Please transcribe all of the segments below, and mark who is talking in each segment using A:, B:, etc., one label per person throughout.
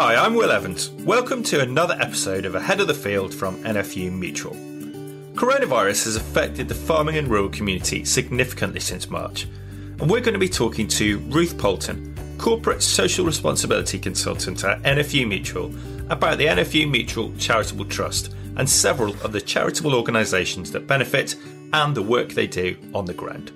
A: Hi, I'm Will Evans. Welcome to another episode of Ahead of the Field from NFU Mutual. Coronavirus has affected the farming and rural community significantly since March, and we're going to be talking to Ruth Poulten, Corporate Social Responsibility Consultant at NFU Mutual, about the NFU Mutual Charitable Trust and several of the charitable organisations that benefit and the work they do on the ground.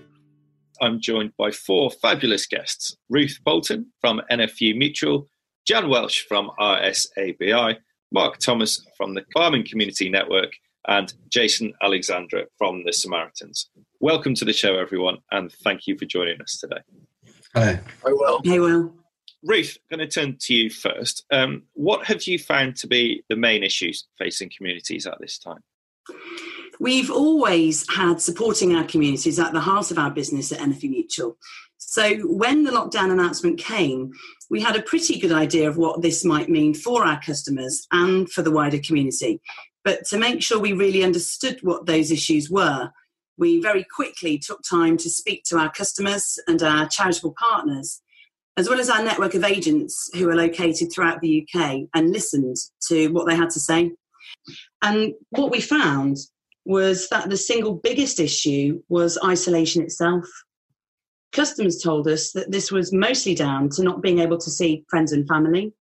A: I'm joined by four fabulous guests Ruth Poulten from NFU Mutual, Jan Welch from RSABI, Mark Thomas from the Farming Community Network, and Jason Alexandra from the Samaritans. Welcome to the show, everyone, and thank you for joining us today.
B: Hi.
C: Hi, Will.
D: Hey, Will.
A: Ruth, I'm going to turn to you first. Um, what have you found to be the main issues facing communities at this time?
D: We've always had supporting our communities at the heart of our business at NFU Mutual. So when the lockdown announcement came, we had a pretty good idea of what this might mean for our customers and for the wider community. But to make sure we really understood what those issues were, we very quickly took time to speak to our customers and our charitable partners, as well as our network of agents who are located throughout the UK, and listened to what they had to say. And what we found was that the single biggest issue was isolation itself. Customers told us that this was mostly down to not being able to see friends and family,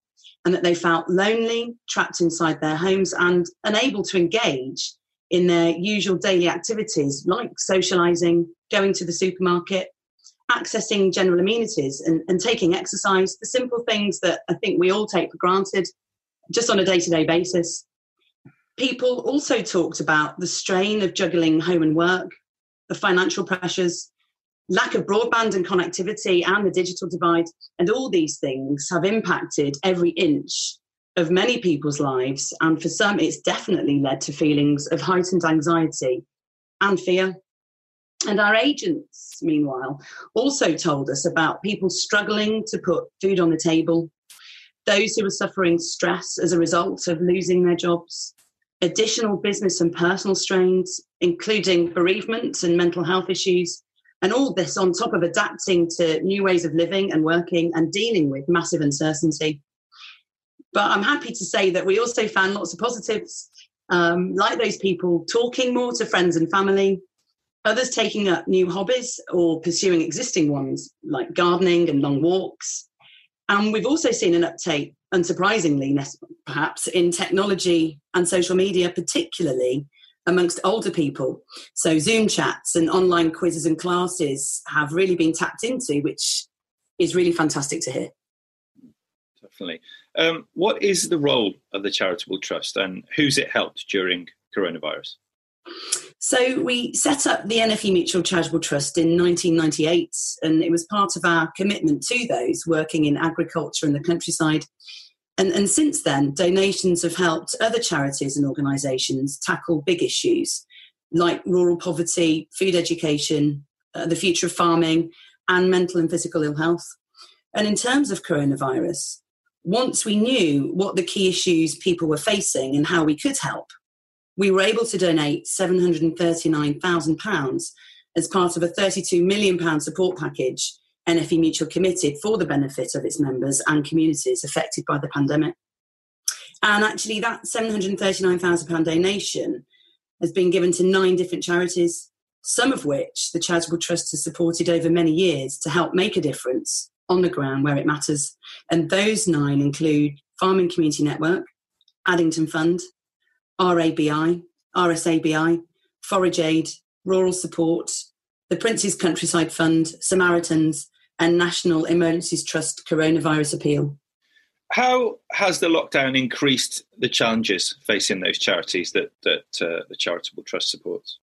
D: and that they felt lonely, trapped inside their homes, and unable to engage in their usual daily activities like socializing, going to the supermarket, accessing general amenities, and, and taking exercise, the simple things that I think we all take for granted just on a day to day basis. People also talked about the strain of juggling home and work, the financial pressures, lack of broadband and connectivity, and the digital divide. And all these things have impacted every inch of many people's lives. And for some, it's definitely led to feelings of heightened anxiety and fear. And our agents, meanwhile, also told us about people struggling to put food on the table, those who are suffering stress as a result of losing their jobs, additional business and personal strains, including bereavements and mental health issues, and all this on top of adapting to new ways of living and working and dealing with massive uncertainty. But I'm happy to say that we also found lots of positives, um, like those people talking more to friends and family, others taking up new hobbies or pursuing existing ones, like gardening and long walks. And we've also seen an uptake, unsurprisingly, perhaps, in technology and social media, particularly amongst older people. So Zoom chats and online quizzes and classes have really been tapped into, which is really fantastic to hear.
A: Definitely. Um, what is the role of the charitable trust and who's it helped during coronavirus?
D: So we set up the NFU Mutual Charitable Trust in 1998, and it was part of our commitment to those working in agriculture and the countryside and, and since then, donations have helped other charities and organisations tackle big issues like rural poverty, food education, uh, the future of farming, and mental and physical ill health. And in terms of coronavirus, once we knew what the key issues people were facing and how we could help, we were able to donate £739,000 as part of a £32 million support package NFU Mutual committed for the benefit of its members and communities affected by the pandemic. And actually, that £739,000 donation has been given to nine different charities, some of which the Charitable Trust has supported over many years to help make a difference on the ground where it matters. And those nine include Farming Community Network, Addington Fund, RABI, RSABI, Forage Aid, Rural Support, the Prince's Countryside Fund, Samaritans, and National Emergencies Trust coronavirus appeal.
A: How has the lockdown increased the challenges facing those charities that, that uh, the charitable trust supports?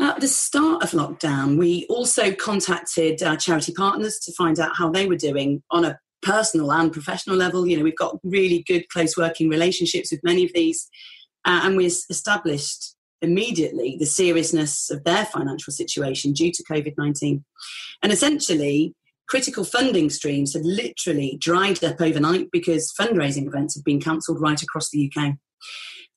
D: At the start of lockdown, we also contacted our charity partners to find out how they were doing on a personal and professional level. You know, we've got really good close working relationships with many of these, uh, and we established immediately the seriousness of their financial situation due to COVID 19. And essentially, critical funding streams had literally dried up overnight because fundraising events had been cancelled right across the UK.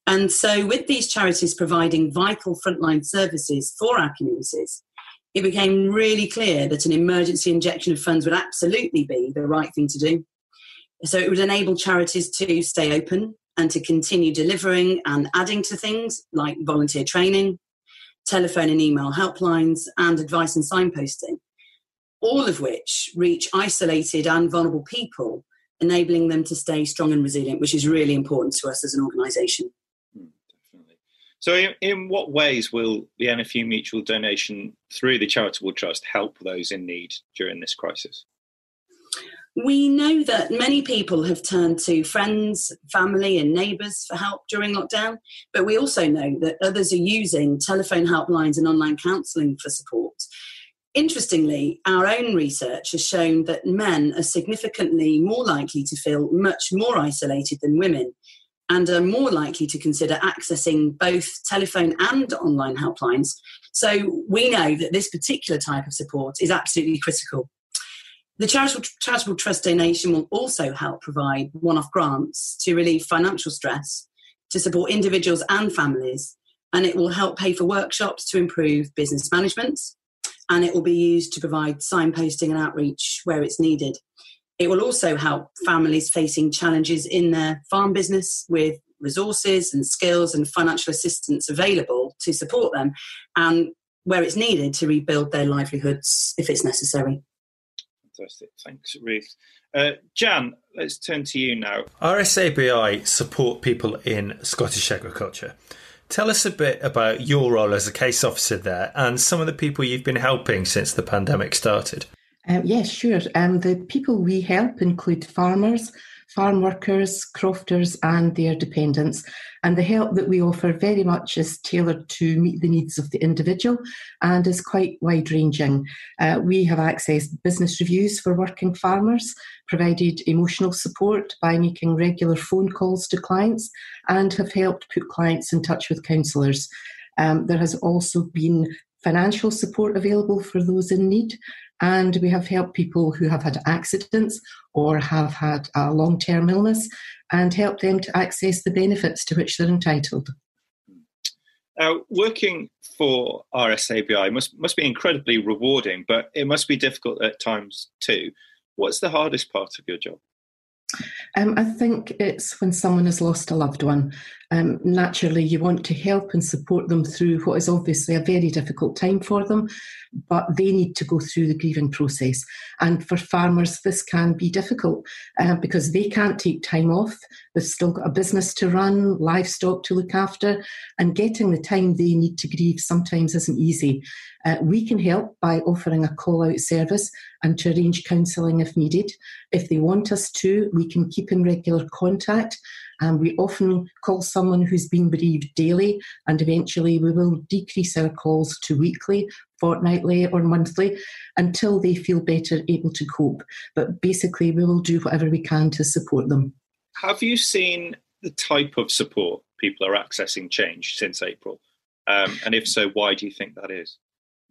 D: And so, with these charities providing vital frontline services for our communities, it became really clear that an emergency injection of funds would absolutely be the right thing to do. So it would enable charities to stay open and to continue delivering and adding to things like volunteer training, telephone and email helplines, and advice and signposting, all of which reach isolated and vulnerable people, enabling them to stay strong and resilient, which is really important to us as an organisation.
A: So, in, in, what ways will the NFU Mutual donation through the Charitable Trust help those in need during this crisis?
D: We know that many people have turned to friends, family, and neighbours for help during lockdown, but we also know that others are using telephone helplines and online counselling for support. Interestingly, our own research has shown that men are significantly more likely to feel much more isolated than women and are more likely to consider accessing both telephone and online helplines. So we know that this particular type of support is absolutely critical the charitable, charitable trust donation will also help provide one off grants to relieve financial stress, to support individuals and families, and it will help pay for workshops to improve business management, and it will be used to provide signposting and outreach where it's needed. It will also help families facing challenges in their farm business with resources and skills and financial assistance available to support them, and where it's needed to rebuild their livelihoods if it's necessary.
A: Fantastic. Thanks, Ruth. Uh, Jan, let's turn to you now. RSABI support people in Scottish agriculture. Tell us a bit about your role as a case officer there and some of the people you've been helping since the pandemic started.
B: Uh, yes, sure. Um, the people we help include farmers, farm workers, crofters, and their dependents. And the help that we offer very much is tailored to meet the needs of the individual and is quite wide ranging. Uh, we have accessed business reviews for working farmers, provided emotional support by making regular phone calls to clients, and have helped put clients in touch with counsellors. Um, there has also been financial support available for those in need, and we have helped people who have had accidents or have had a long term illness and helped them to access the benefits to which they're entitled.
A: Now, working for RSABI must, must be incredibly rewarding, but it must be difficult at times too. What's the hardest part of your job?
B: Um, I think it's when someone has lost a loved one. Um, naturally, you want to help and support them through what is obviously a very difficult time for them, but they need to go through the grieving process. And for farmers, this can be difficult uh, because they can't take time off. They've still got a business to run, livestock to look after, and getting the time they need to grieve sometimes isn't easy. Uh, we can help by offering a call out service and to arrange counselling if needed. If they want us to, we can keep in regular contact and we often call someone who's been bereaved daily, and eventually we will decrease our calls to weekly, fortnightly, or monthly until they feel better able to cope. But basically, we will do whatever we can to support them.
A: Have you seen the type of support people are accessing change since April? Um, and if so, why do you think that is?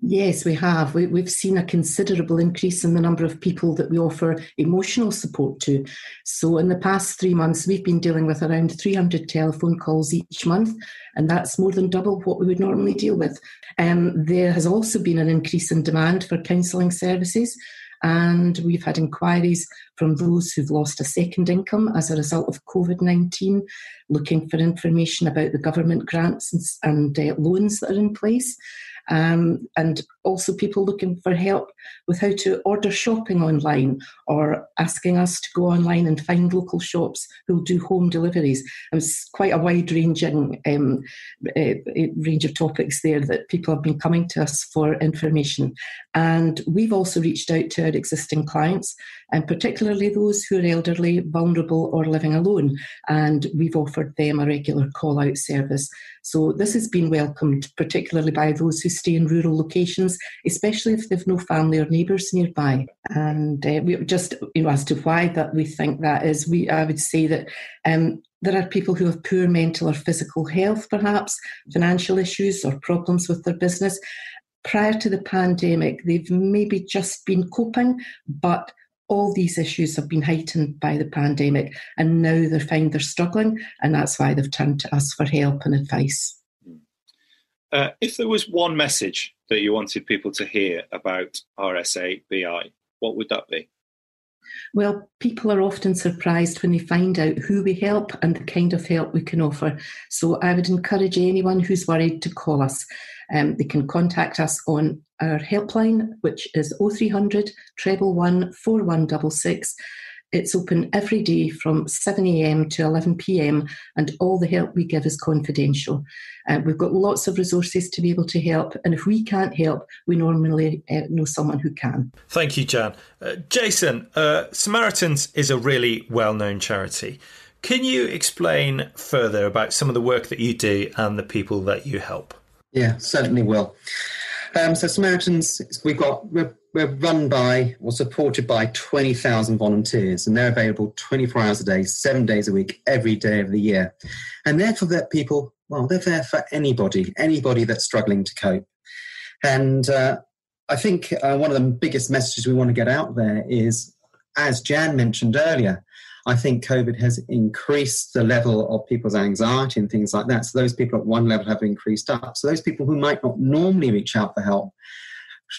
B: Yes, we have. We, have seen a considerable increase in the number of people that we offer emotional support to. So, in the past three months, we've been dealing with around 300 telephone calls each month, and that's more than double what we would normally deal with. Um, there has also been an increase in demand for counselling services, and we've had inquiries from those who've lost a second income as a result of COVID 19, looking for information about the government grants and, and uh, loans that are in place um, and also people looking for help with how to order shopping online or asking us to go online and find local shops who'll do home deliveries. And it's quite a wide ranging um, uh, range of topics there that people have been coming to us for information. And we've also reached out to our existing clients, and particularly those who are elderly, vulnerable, or living alone. And we've offered them a regular call out service. So this has been welcomed, particularly by those who stay in rural locations, especially if they've no family or neighbours nearby. And uh, we just, you know, as to why that we think that is, we I would say that um, there are people who have poor mental or physical health, perhaps financial issues or problems with their business. Prior to the pandemic, they've maybe just been coping, but all these issues have been heightened by the pandemic, and now they find they're struggling, and that's why they've turned to us for help and advice.
A: Uh, if there was one message that you wanted people to hear about RSABI, what would that be?
B: Well, people are often surprised when they find out who we help and the kind of help we can offer. So I would encourage anyone who's worried to call us. Um, they can contact us on our helpline, which is 0300 treble one four one double six. It's open every day from 7am to 11pm, and all the help we give is confidential. Uh, we've got lots of resources to be able to help, and if we can't help, we normally uh, know someone who can.
A: Thank you, Jan. Uh, Jason, uh, Samaritans is a really well known charity. Can you explain further about some of the work that you do and the people that you help?
C: Yeah, certainly will. Um, so Samaritans, we've got we're, run by or supported by twenty thousand volunteers, and they're available twenty four hours a day, seven days a week, every day of the year, and they're for that people. Well, they're there for anybody, anybody that's struggling to cope, and uh, I think uh, one of the biggest messages we want to get out there is, as Jan mentioned earlier, I think COVID has increased the level of people's anxiety and things like that. So those people at one level have increased up. So those people who might not normally reach out for help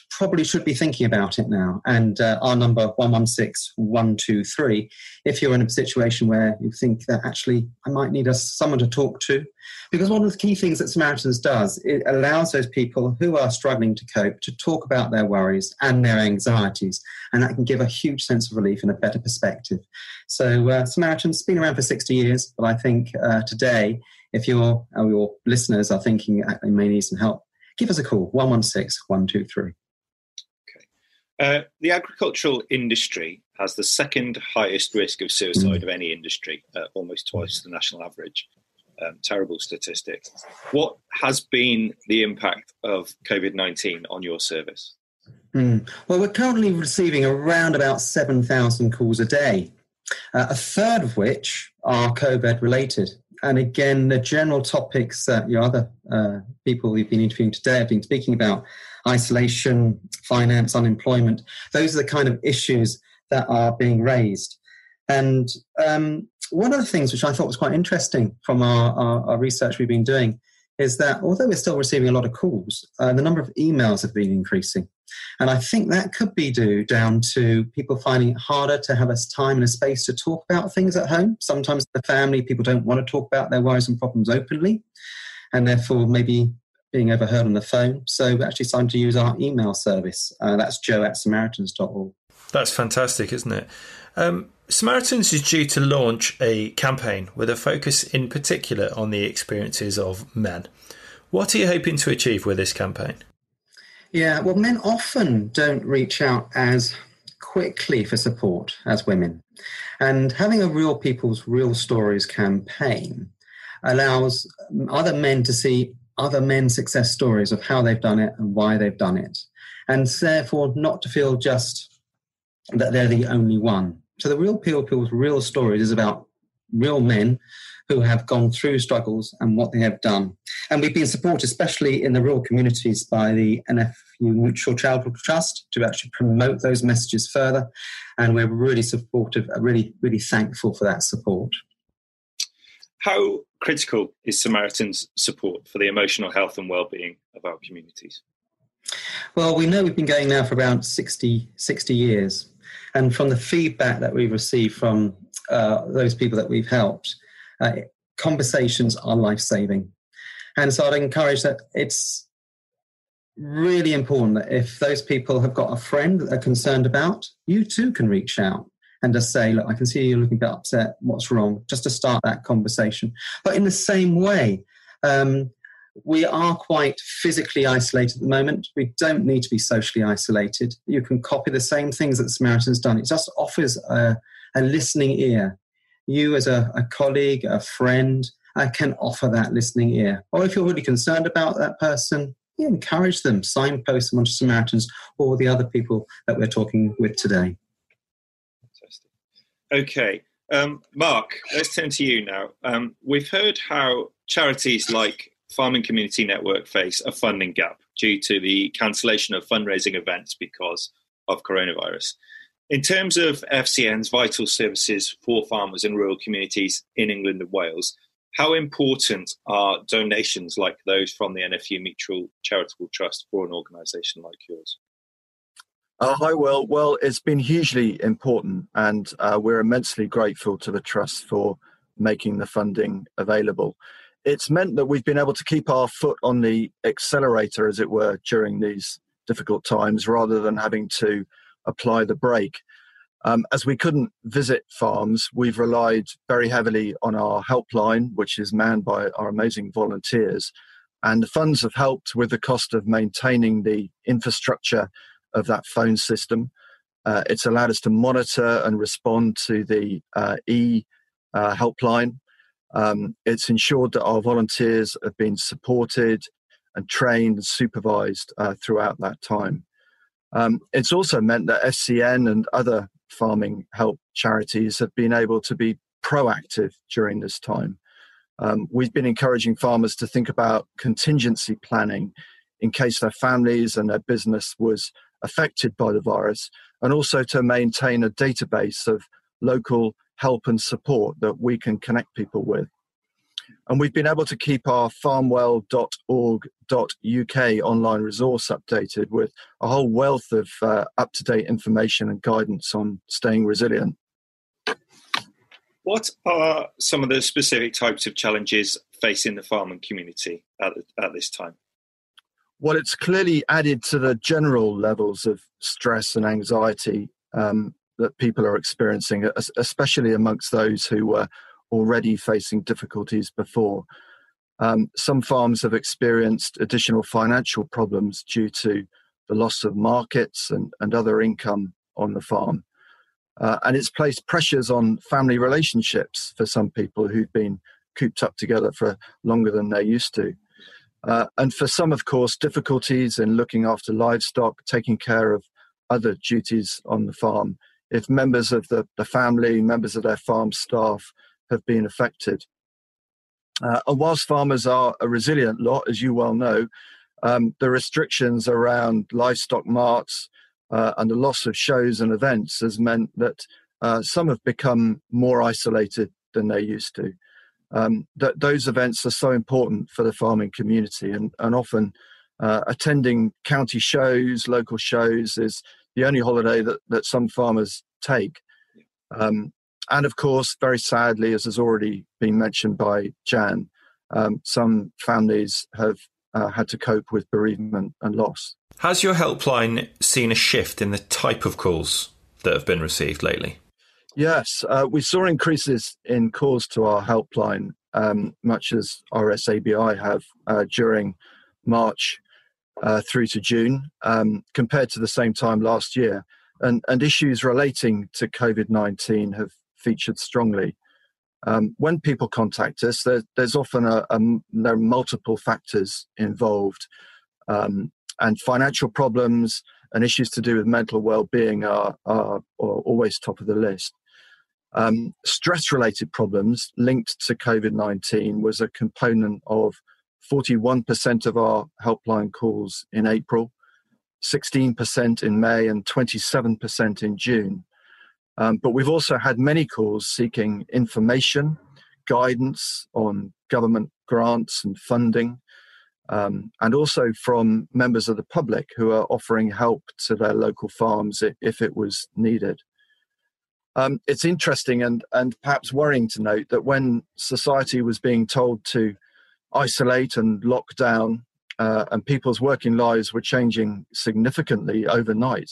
C: probably should be thinking about it now. And uh, our number 116123, if you're in a situation where you think that actually I might need a, someone to talk to, because one of the key things that Samaritans does, it allows those people who are struggling to cope to talk about their worries and their anxieties, and that can give a huge sense of relief and a better perspective. So uh, Samaritans been around for 60 years, but I think uh, today, if your your listeners are thinking they may need some help, give us a call 116 123.
E: Uh, the agricultural industry has the second highest risk of suicide of any industry, uh, almost twice the national average. Um, terrible statistics. What has been the impact of COVID 19 on your service?
C: Mm. Well, we're currently receiving around about 7,000 calls a day, uh, a third of which are COVID related. And again, the general topics that your other uh, people we've been interviewing today have been speaking about isolation, finance, unemployment. Those are the kind of issues that are being raised. And um, one of the things which I thought was quite interesting from our, our, our, research we've been doing is that although we're still receiving a lot of calls, uh, the number of emails have been increasing. And I think that could be due down to people finding it harder to have a time and a space to talk about things at home. Sometimes the family, people don't want to talk about their worries and problems openly. And therefore, maybe being overheard on the phone. So we actually started to use our email service. Uh, that's jo at samaritans.org.
A: That's fantastic, isn't it? Um, Samaritans is due to launch a campaign with a focus in particular on the experiences of men. What are you hoping to achieve with this campaign?
C: Yeah, well, men often don't reach out as quickly for support as women. And having a Real People's Real Stories campaign allows other men to see other men's success stories of how they've done it and why they've done it. And therefore, not to feel just that they're the only one. So, the Real Peel People's Real Stories is about real men who have gone through struggles and what they have done. And we've been supported, especially in the rural communities, by the NFU Mutual Charitable Trust to actually promote those messages further. And we're really supportive, really, really thankful for that support.
E: How critical is Samaritan's support for the emotional health and well-being of our communities?
C: Well, we know we've been going now for around 60, 60 years. And from the feedback that we've received from uh, those people that we've helped, uh, conversations are life saving. And so I'd encourage that it's really important that if those people have got a friend that they're concerned about, you too can reach out and just say, look, I can see you're looking a bit upset. What's wrong? Just to start that conversation. But in the same way, um, we are quite physically isolated at the moment. We don't need to be socially isolated. You can copy the same things that Samaritan's done. It just offers a, a listening ear. You, as a, a colleague, a friend, uh, can offer that listening ear. Or if you're really concerned about that person, encourage them, signpost them onto Samaritans or the other people that we're talking with today.
E: Okay. Um, Mark, let's turn to you now. Um, we've heard how charities like Farming Community Network face a funding gap due to the cancellation of fundraising events because of coronavirus. In terms of FCN's vital services for farmers in rural communities in England and Wales, how important are donations like those from the NFU Mutual Charitable Trust for an organisation like yours?
F: Uh, hi, Will. Well, it's been hugely important, and uh, we're immensely grateful to the Trust for making the funding available. It's meant that we've been able to keep our foot on the accelerator, as it were, during these difficult times rather than having to apply the brake. Um, as we couldn't visit farms, we've relied very heavily on our helpline, which is manned by our amazing volunteers. And the funds have helped with the cost of maintaining the infrastructure of that phone system. Uh, it's allowed us to monitor and respond to the uh, e uh, helpline. Um, it's ensured that our volunteers have been supported and trained and supervised uh, throughout that time. Um, it's also meant that FCN and other farming help charities have been able to be proactive during this time. Um, we've been encouraging farmers to think about contingency planning in case their families and their business was affected by the virus, and also to maintain a database of local help and support that we can connect people with. And we've been able to keep our farmwell.org.uk online resource updated with a whole wealth of uh, up to date information and guidance on staying resilient.
E: What are some of the specific types of challenges facing the farming community at, at this time?
F: Well, it's clearly added to the general levels of stress and anxiety um, that people are experiencing, especially amongst those who were already facing difficulties before. Um, some farms have experienced additional financial problems due to the loss of markets and, and other income on the farm. Uh, and it's placed pressures on family relationships for some people who've been cooped up together for longer than they're used to. Uh, and for some, of course, difficulties in looking after livestock, taking care of other duties on the farm. If members of the, the family, members of their farm staff have been affected. Uh, and whilst farmers are a resilient lot, as you well know, um, the restrictions around livestock marts uh, and the loss of shows and events has meant that uh, some have become more isolated than they used to. Um, that those events are so important for the farming community, and, and often uh, attending county shows, local shows, is the only holiday that, that some farmers take. Um, and of course, very sadly, as has already been mentioned by Jan, um, some families have uh, had to cope with bereavement and loss.
A: Has your helpline seen a shift in the type of calls that have been received lately?
F: Yes, uh, we saw increases in calls to our helpline, um, much as RSABI have uh, during March uh, through to June, um, compared to the same time last year. And, and issues relating to COVID 19 have featured strongly. Um, when people contact us, there, there's often a, a, there are multiple factors involved, um, and financial problems and issues to do with mental well-being are, are, are always top of the list. Um, stress-related problems linked to COVID-19 was a component of 41% of our helpline calls in April, 16% in May, and 27% in June. Um, but we've also had many calls seeking information, guidance on government grants and funding, um, and also from members of the public who are offering help to their local farms if it was needed. Um, it's interesting and, and perhaps worrying to note that when society was being told to isolate and lock down, uh, and people's working lives were changing significantly overnight,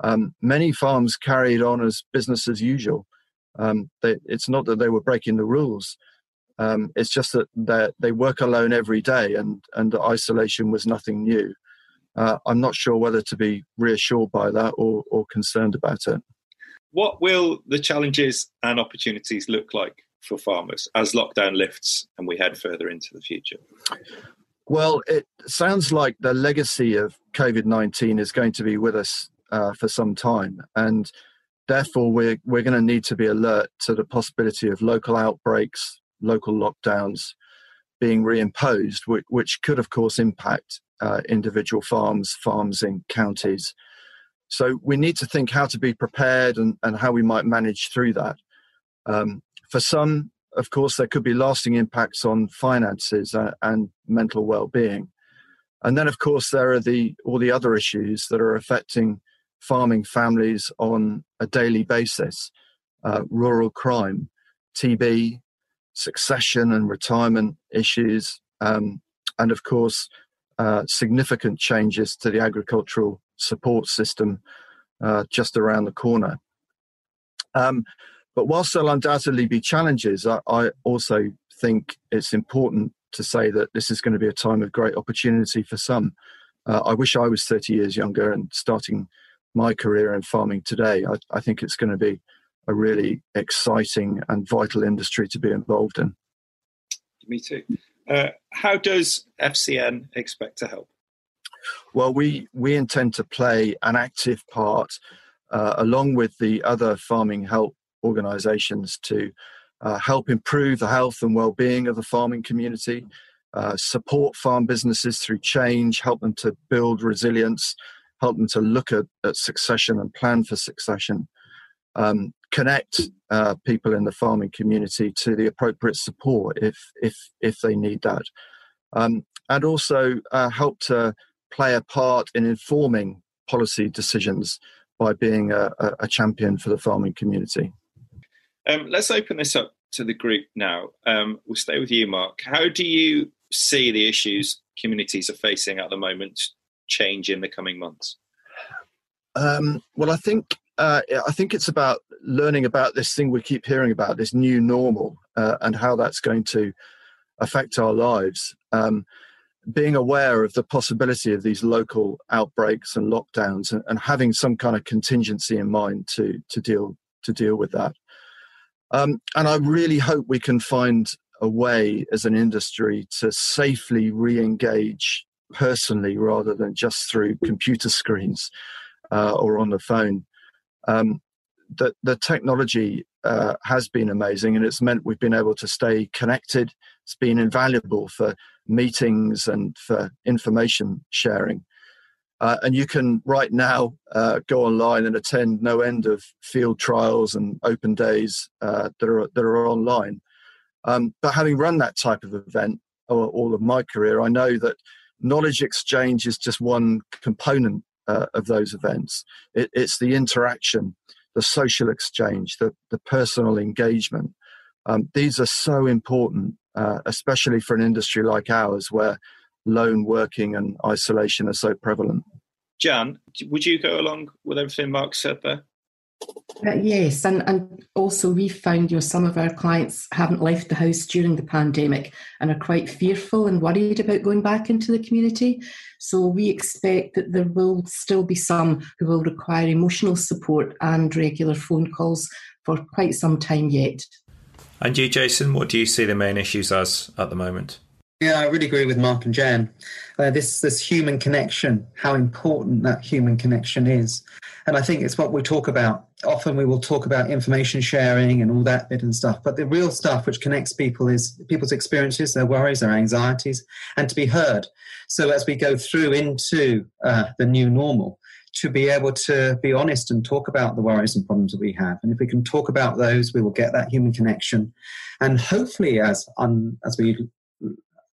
F: um, many farms carried on as business as usual. Um, they, it's not that they were breaking the rules. Um, it's just that they work alone every day, and and isolation was nothing new. Uh, I'm not sure whether to be reassured by that or, or concerned about it.
E: What will the challenges and opportunities look like for farmers as lockdown lifts and we head further into the future?
F: Well, it sounds like the legacy of COVID 19 is going to be with us uh, for some time, and therefore we're we're going to need to be alert to the possibility of local outbreaks, local lockdowns being reimposed, which, which could of course impact uh, individual farms, farms in counties. So we need to think how to be prepared and, and how we might manage through that. Um, for some, of course, there could be lasting impacts on finances and, and mental well-being. And then, of course, there are the all the other issues that are affecting farming families on a daily basis, uh, rural crime, TB, succession and retirement issues, um, and of course, uh, significant changes to the agricultural support system uh, just around the corner. Um, but whilst there'll undoubtedly be challenges, I, I, also think it's important to say that this is going to be a time of great opportunity for some. Uh, I wish I was 30 years younger and starting my career in farming today. I, I think it's going to be a really exciting and vital industry to be involved in.
E: Me too. Uh, how does FCN expect to help?
F: Well, we, we intend to play an active part uh, along with the other farming help organizations to uh, help improve the health and well-being of the farming community, uh, support farm businesses through change, help them to build resilience, help them to look at, at succession and plan for succession, um, connect uh, people in the farming community to the appropriate support if if if they need that, um, and also uh, help to play a part in informing policy decisions by being a, a champion for the farming community.
E: Um, let's open this up to the group now. Um, we'll stay with you, Mark. How do you see the issues communities are facing at the moment change in the coming months?
F: Um, well, I think uh, I think it's about learning about this thing we keep hearing about, this new normal, uh, and how that's going to affect our lives. Um, being aware of the possibility of these local outbreaks and lockdowns, and, and, having some kind of contingency in mind to to deal to deal with that. Um, and I really hope we can find a way as an industry to safely re-engage personally rather than just through computer screens uh, or on the phone. Um, the, the technology uh, has been amazing and it's meant we've been able to stay connected. It's been invaluable for meetings and for information sharing. Uh, and you can right now uh, go online and attend no end of field trials and open days uh, that are that are online. Um, but having run that type of event all, all, of my career, I know that knowledge exchange is just one component uh, of those events. It, it's the interaction, the social exchange, the the personal engagement. Um, these are so important, uh, especially for an industry like ours, where lone working and isolation are so prevalent.
E: Jan, would you go along with everything Mark said there?
B: Uh, yes, and, and also we've found you know some of our clients haven't left the house during the pandemic and are quite fearful and worried about going back into the community. So we expect that there will still be some who will require emotional support and regular phone calls for quite some time yet.
A: And you, Jason, what do you see the main issues as at the moment?
C: Yeah, I really agree with Mark and Jan. Uh, this this human connection, how important that human connection is, and I think it's what we talk about. Often we will talk about information sharing and all that bit and stuff, but the real stuff which connects people is people's experiences, their worries, their anxieties, and to be heard. So as we go through into uh, the new normal, to be able to be honest and talk about the worries and problems that we have, and if we can talk about those, we will get that human connection, and hopefully, as as we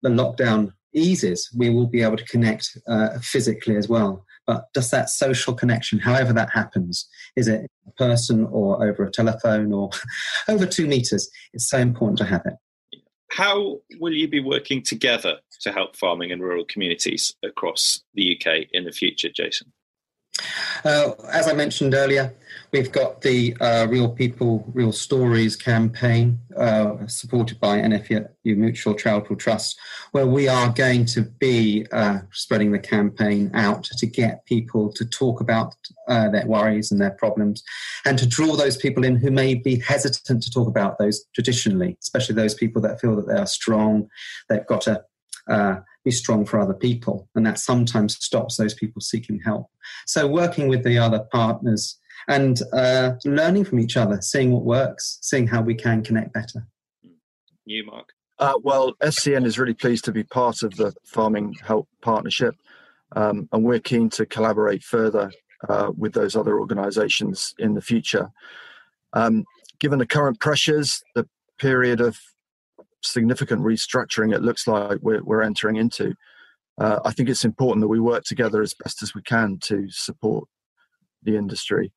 C: the lockdown eases, we will be able to connect uh, physically as well. But just that social connection, however that happens, is it a person or over a telephone or over two meters, it's so important to have it.
E: How will you be working together to help farming and rural communities across the UK in the future, Jason?
C: Uh, as I mentioned earlier, we've got the uh, Real People, Real Stories campaign uh, supported by NFU Mutual Charitable Trust, where we are going to be uh, spreading the campaign out to get people to talk about uh, their worries and their problems and to draw those people in who may be hesitant to talk about those traditionally, especially those people that feel that they are strong, they've got a uh, be strong for other people. And that sometimes stops those people seeking help. So, working with the other partners and uh, learning from each other, seeing what works, seeing how we can connect better.
E: You, Mark?
F: Uh, well, FCN is really pleased to be part of the Farming Help Partnership, um, and we're keen to collaborate further uh, with those other organisations in the future. Um, given the current pressures, the period of significant restructuring it looks like we're, we're entering into, uh, I think it's important that we work together as best as we can to support the industry.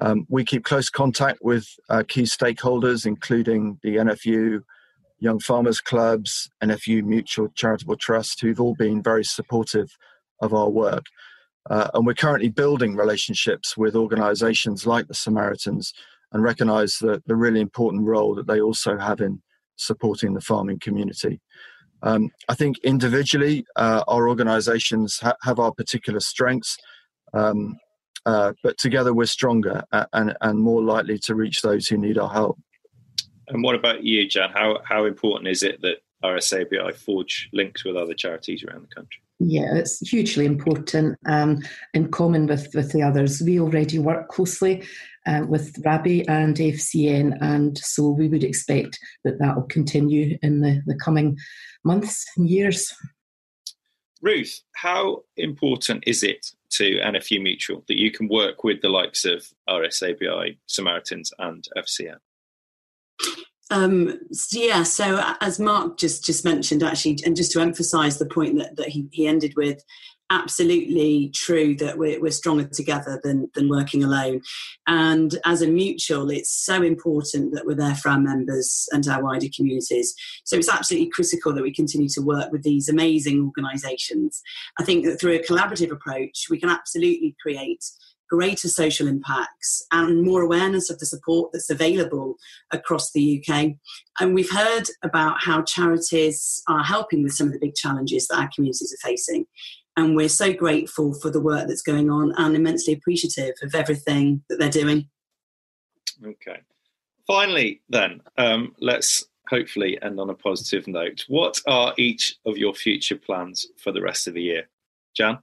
F: Um, we keep close contact with uh, key stakeholders, including the NFU, Young Farmers Clubs, NFU Mutual Charitable Trust, who've all been very supportive of our work. Uh, and we're currently building relationships with organizations like the Samaritans and recognize the, the really important role that they also have in supporting the farming community. Um, I think individually, uh, our organizations ha- have our particular strengths, um, uh, but together we're stronger and, and more likely to reach those who need our help.
E: And what about you, Jan? How, how important is it that RSABI forge links with other charities around the country?
B: Yeah, it's hugely important. Um, in common with, with the others, we already work closely uh, with RABI and FCN, and so we would expect that that will continue in the, the coming months and years.
E: Ruth, how important is it to NFU Mutual that you can work with the likes of RSABI, Samaritans, and FCN?
D: Um, yeah, so as Mark just just mentioned, actually, and just to emphasise the point that, that he, he ended with, absolutely true that we're, we're stronger together than, than working alone. And as a mutual, it's so important that we're there for our members and our wider communities. So it's absolutely critical that we continue to work with these amazing organisations. I think that through a collaborative approach, we can absolutely create greater social impacts and more awareness of the support that's available across the UK. And we've heard about how charities are helping with some of the big challenges that our communities are facing. And we're so grateful for the work that's going on and immensely appreciative of everything that they're doing.
E: Okay. Finally, then, um, let's hopefully end on a positive note. What are each of your future plans for the rest of the year? Jan?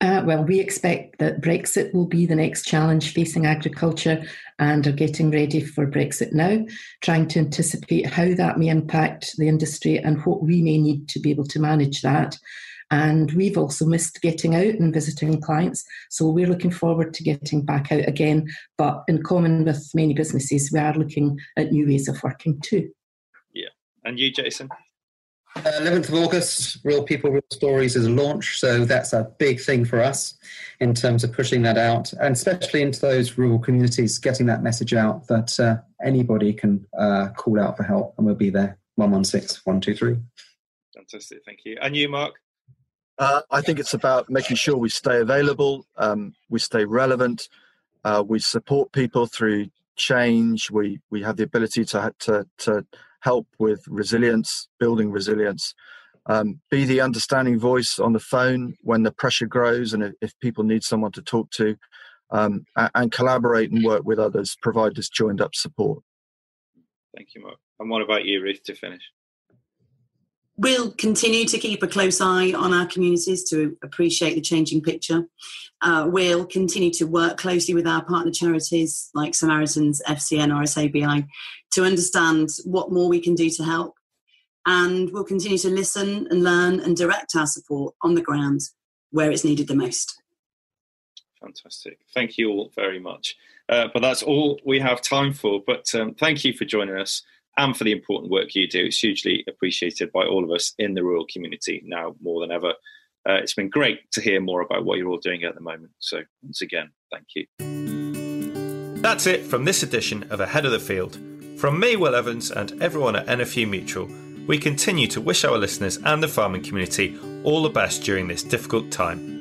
B: Uh, well, we expect that Brexit will be the next challenge facing agriculture and are getting ready for Brexit now, trying to anticipate how that may impact the industry and what we may need to be able to manage that. And we've also missed getting out and visiting clients. So we're looking forward to getting back out again. But in common with many businesses, we are looking at new ways of working too.
E: Yeah. And you, Jason?
C: Uh, 11th of August, Real People, Real Stories is a launch. So that's a big thing for us in terms of pushing that out, and especially into those rural communities, getting that message out that uh, anybody can uh, call out for help, and we'll be there 116 123.
E: Fantastic. Thank you. And you, Mark?
F: Uh, I think it's about making sure we stay available, um, we stay relevant, uh, we support people through change. We we have the ability to to to help with resilience, building resilience. Um, be the understanding voice on the phone when the pressure grows and if, if people need someone to talk to, um, and, and, collaborate and work with others, provide this joined up support.
E: Thank you, Mark. And what about you, Ruth, to finish?
D: We'll continue to keep a close eye on our communities to appreciate the changing picture. Uh, we'll continue to work closely with our partner charities like Samaritans, FCN, RSABI to understand what more we can do to help. And we'll continue to listen and learn and direct our support on the ground where it's needed the most.
E: Fantastic. Thank you all very much. Uh, but that's all we have time for. But um, thank you for joining us and for the important work you do. It's hugely appreciated by all of us in the rural community now more than ever. Uh, it's been great to hear more about what you're all doing at the moment. So, once again, thank you.
A: That's it from this edition of Ahead of the Field. From me, Will Evans, and everyone at NFU Mutual, we continue to wish our listeners and the farming community all the best during this difficult time.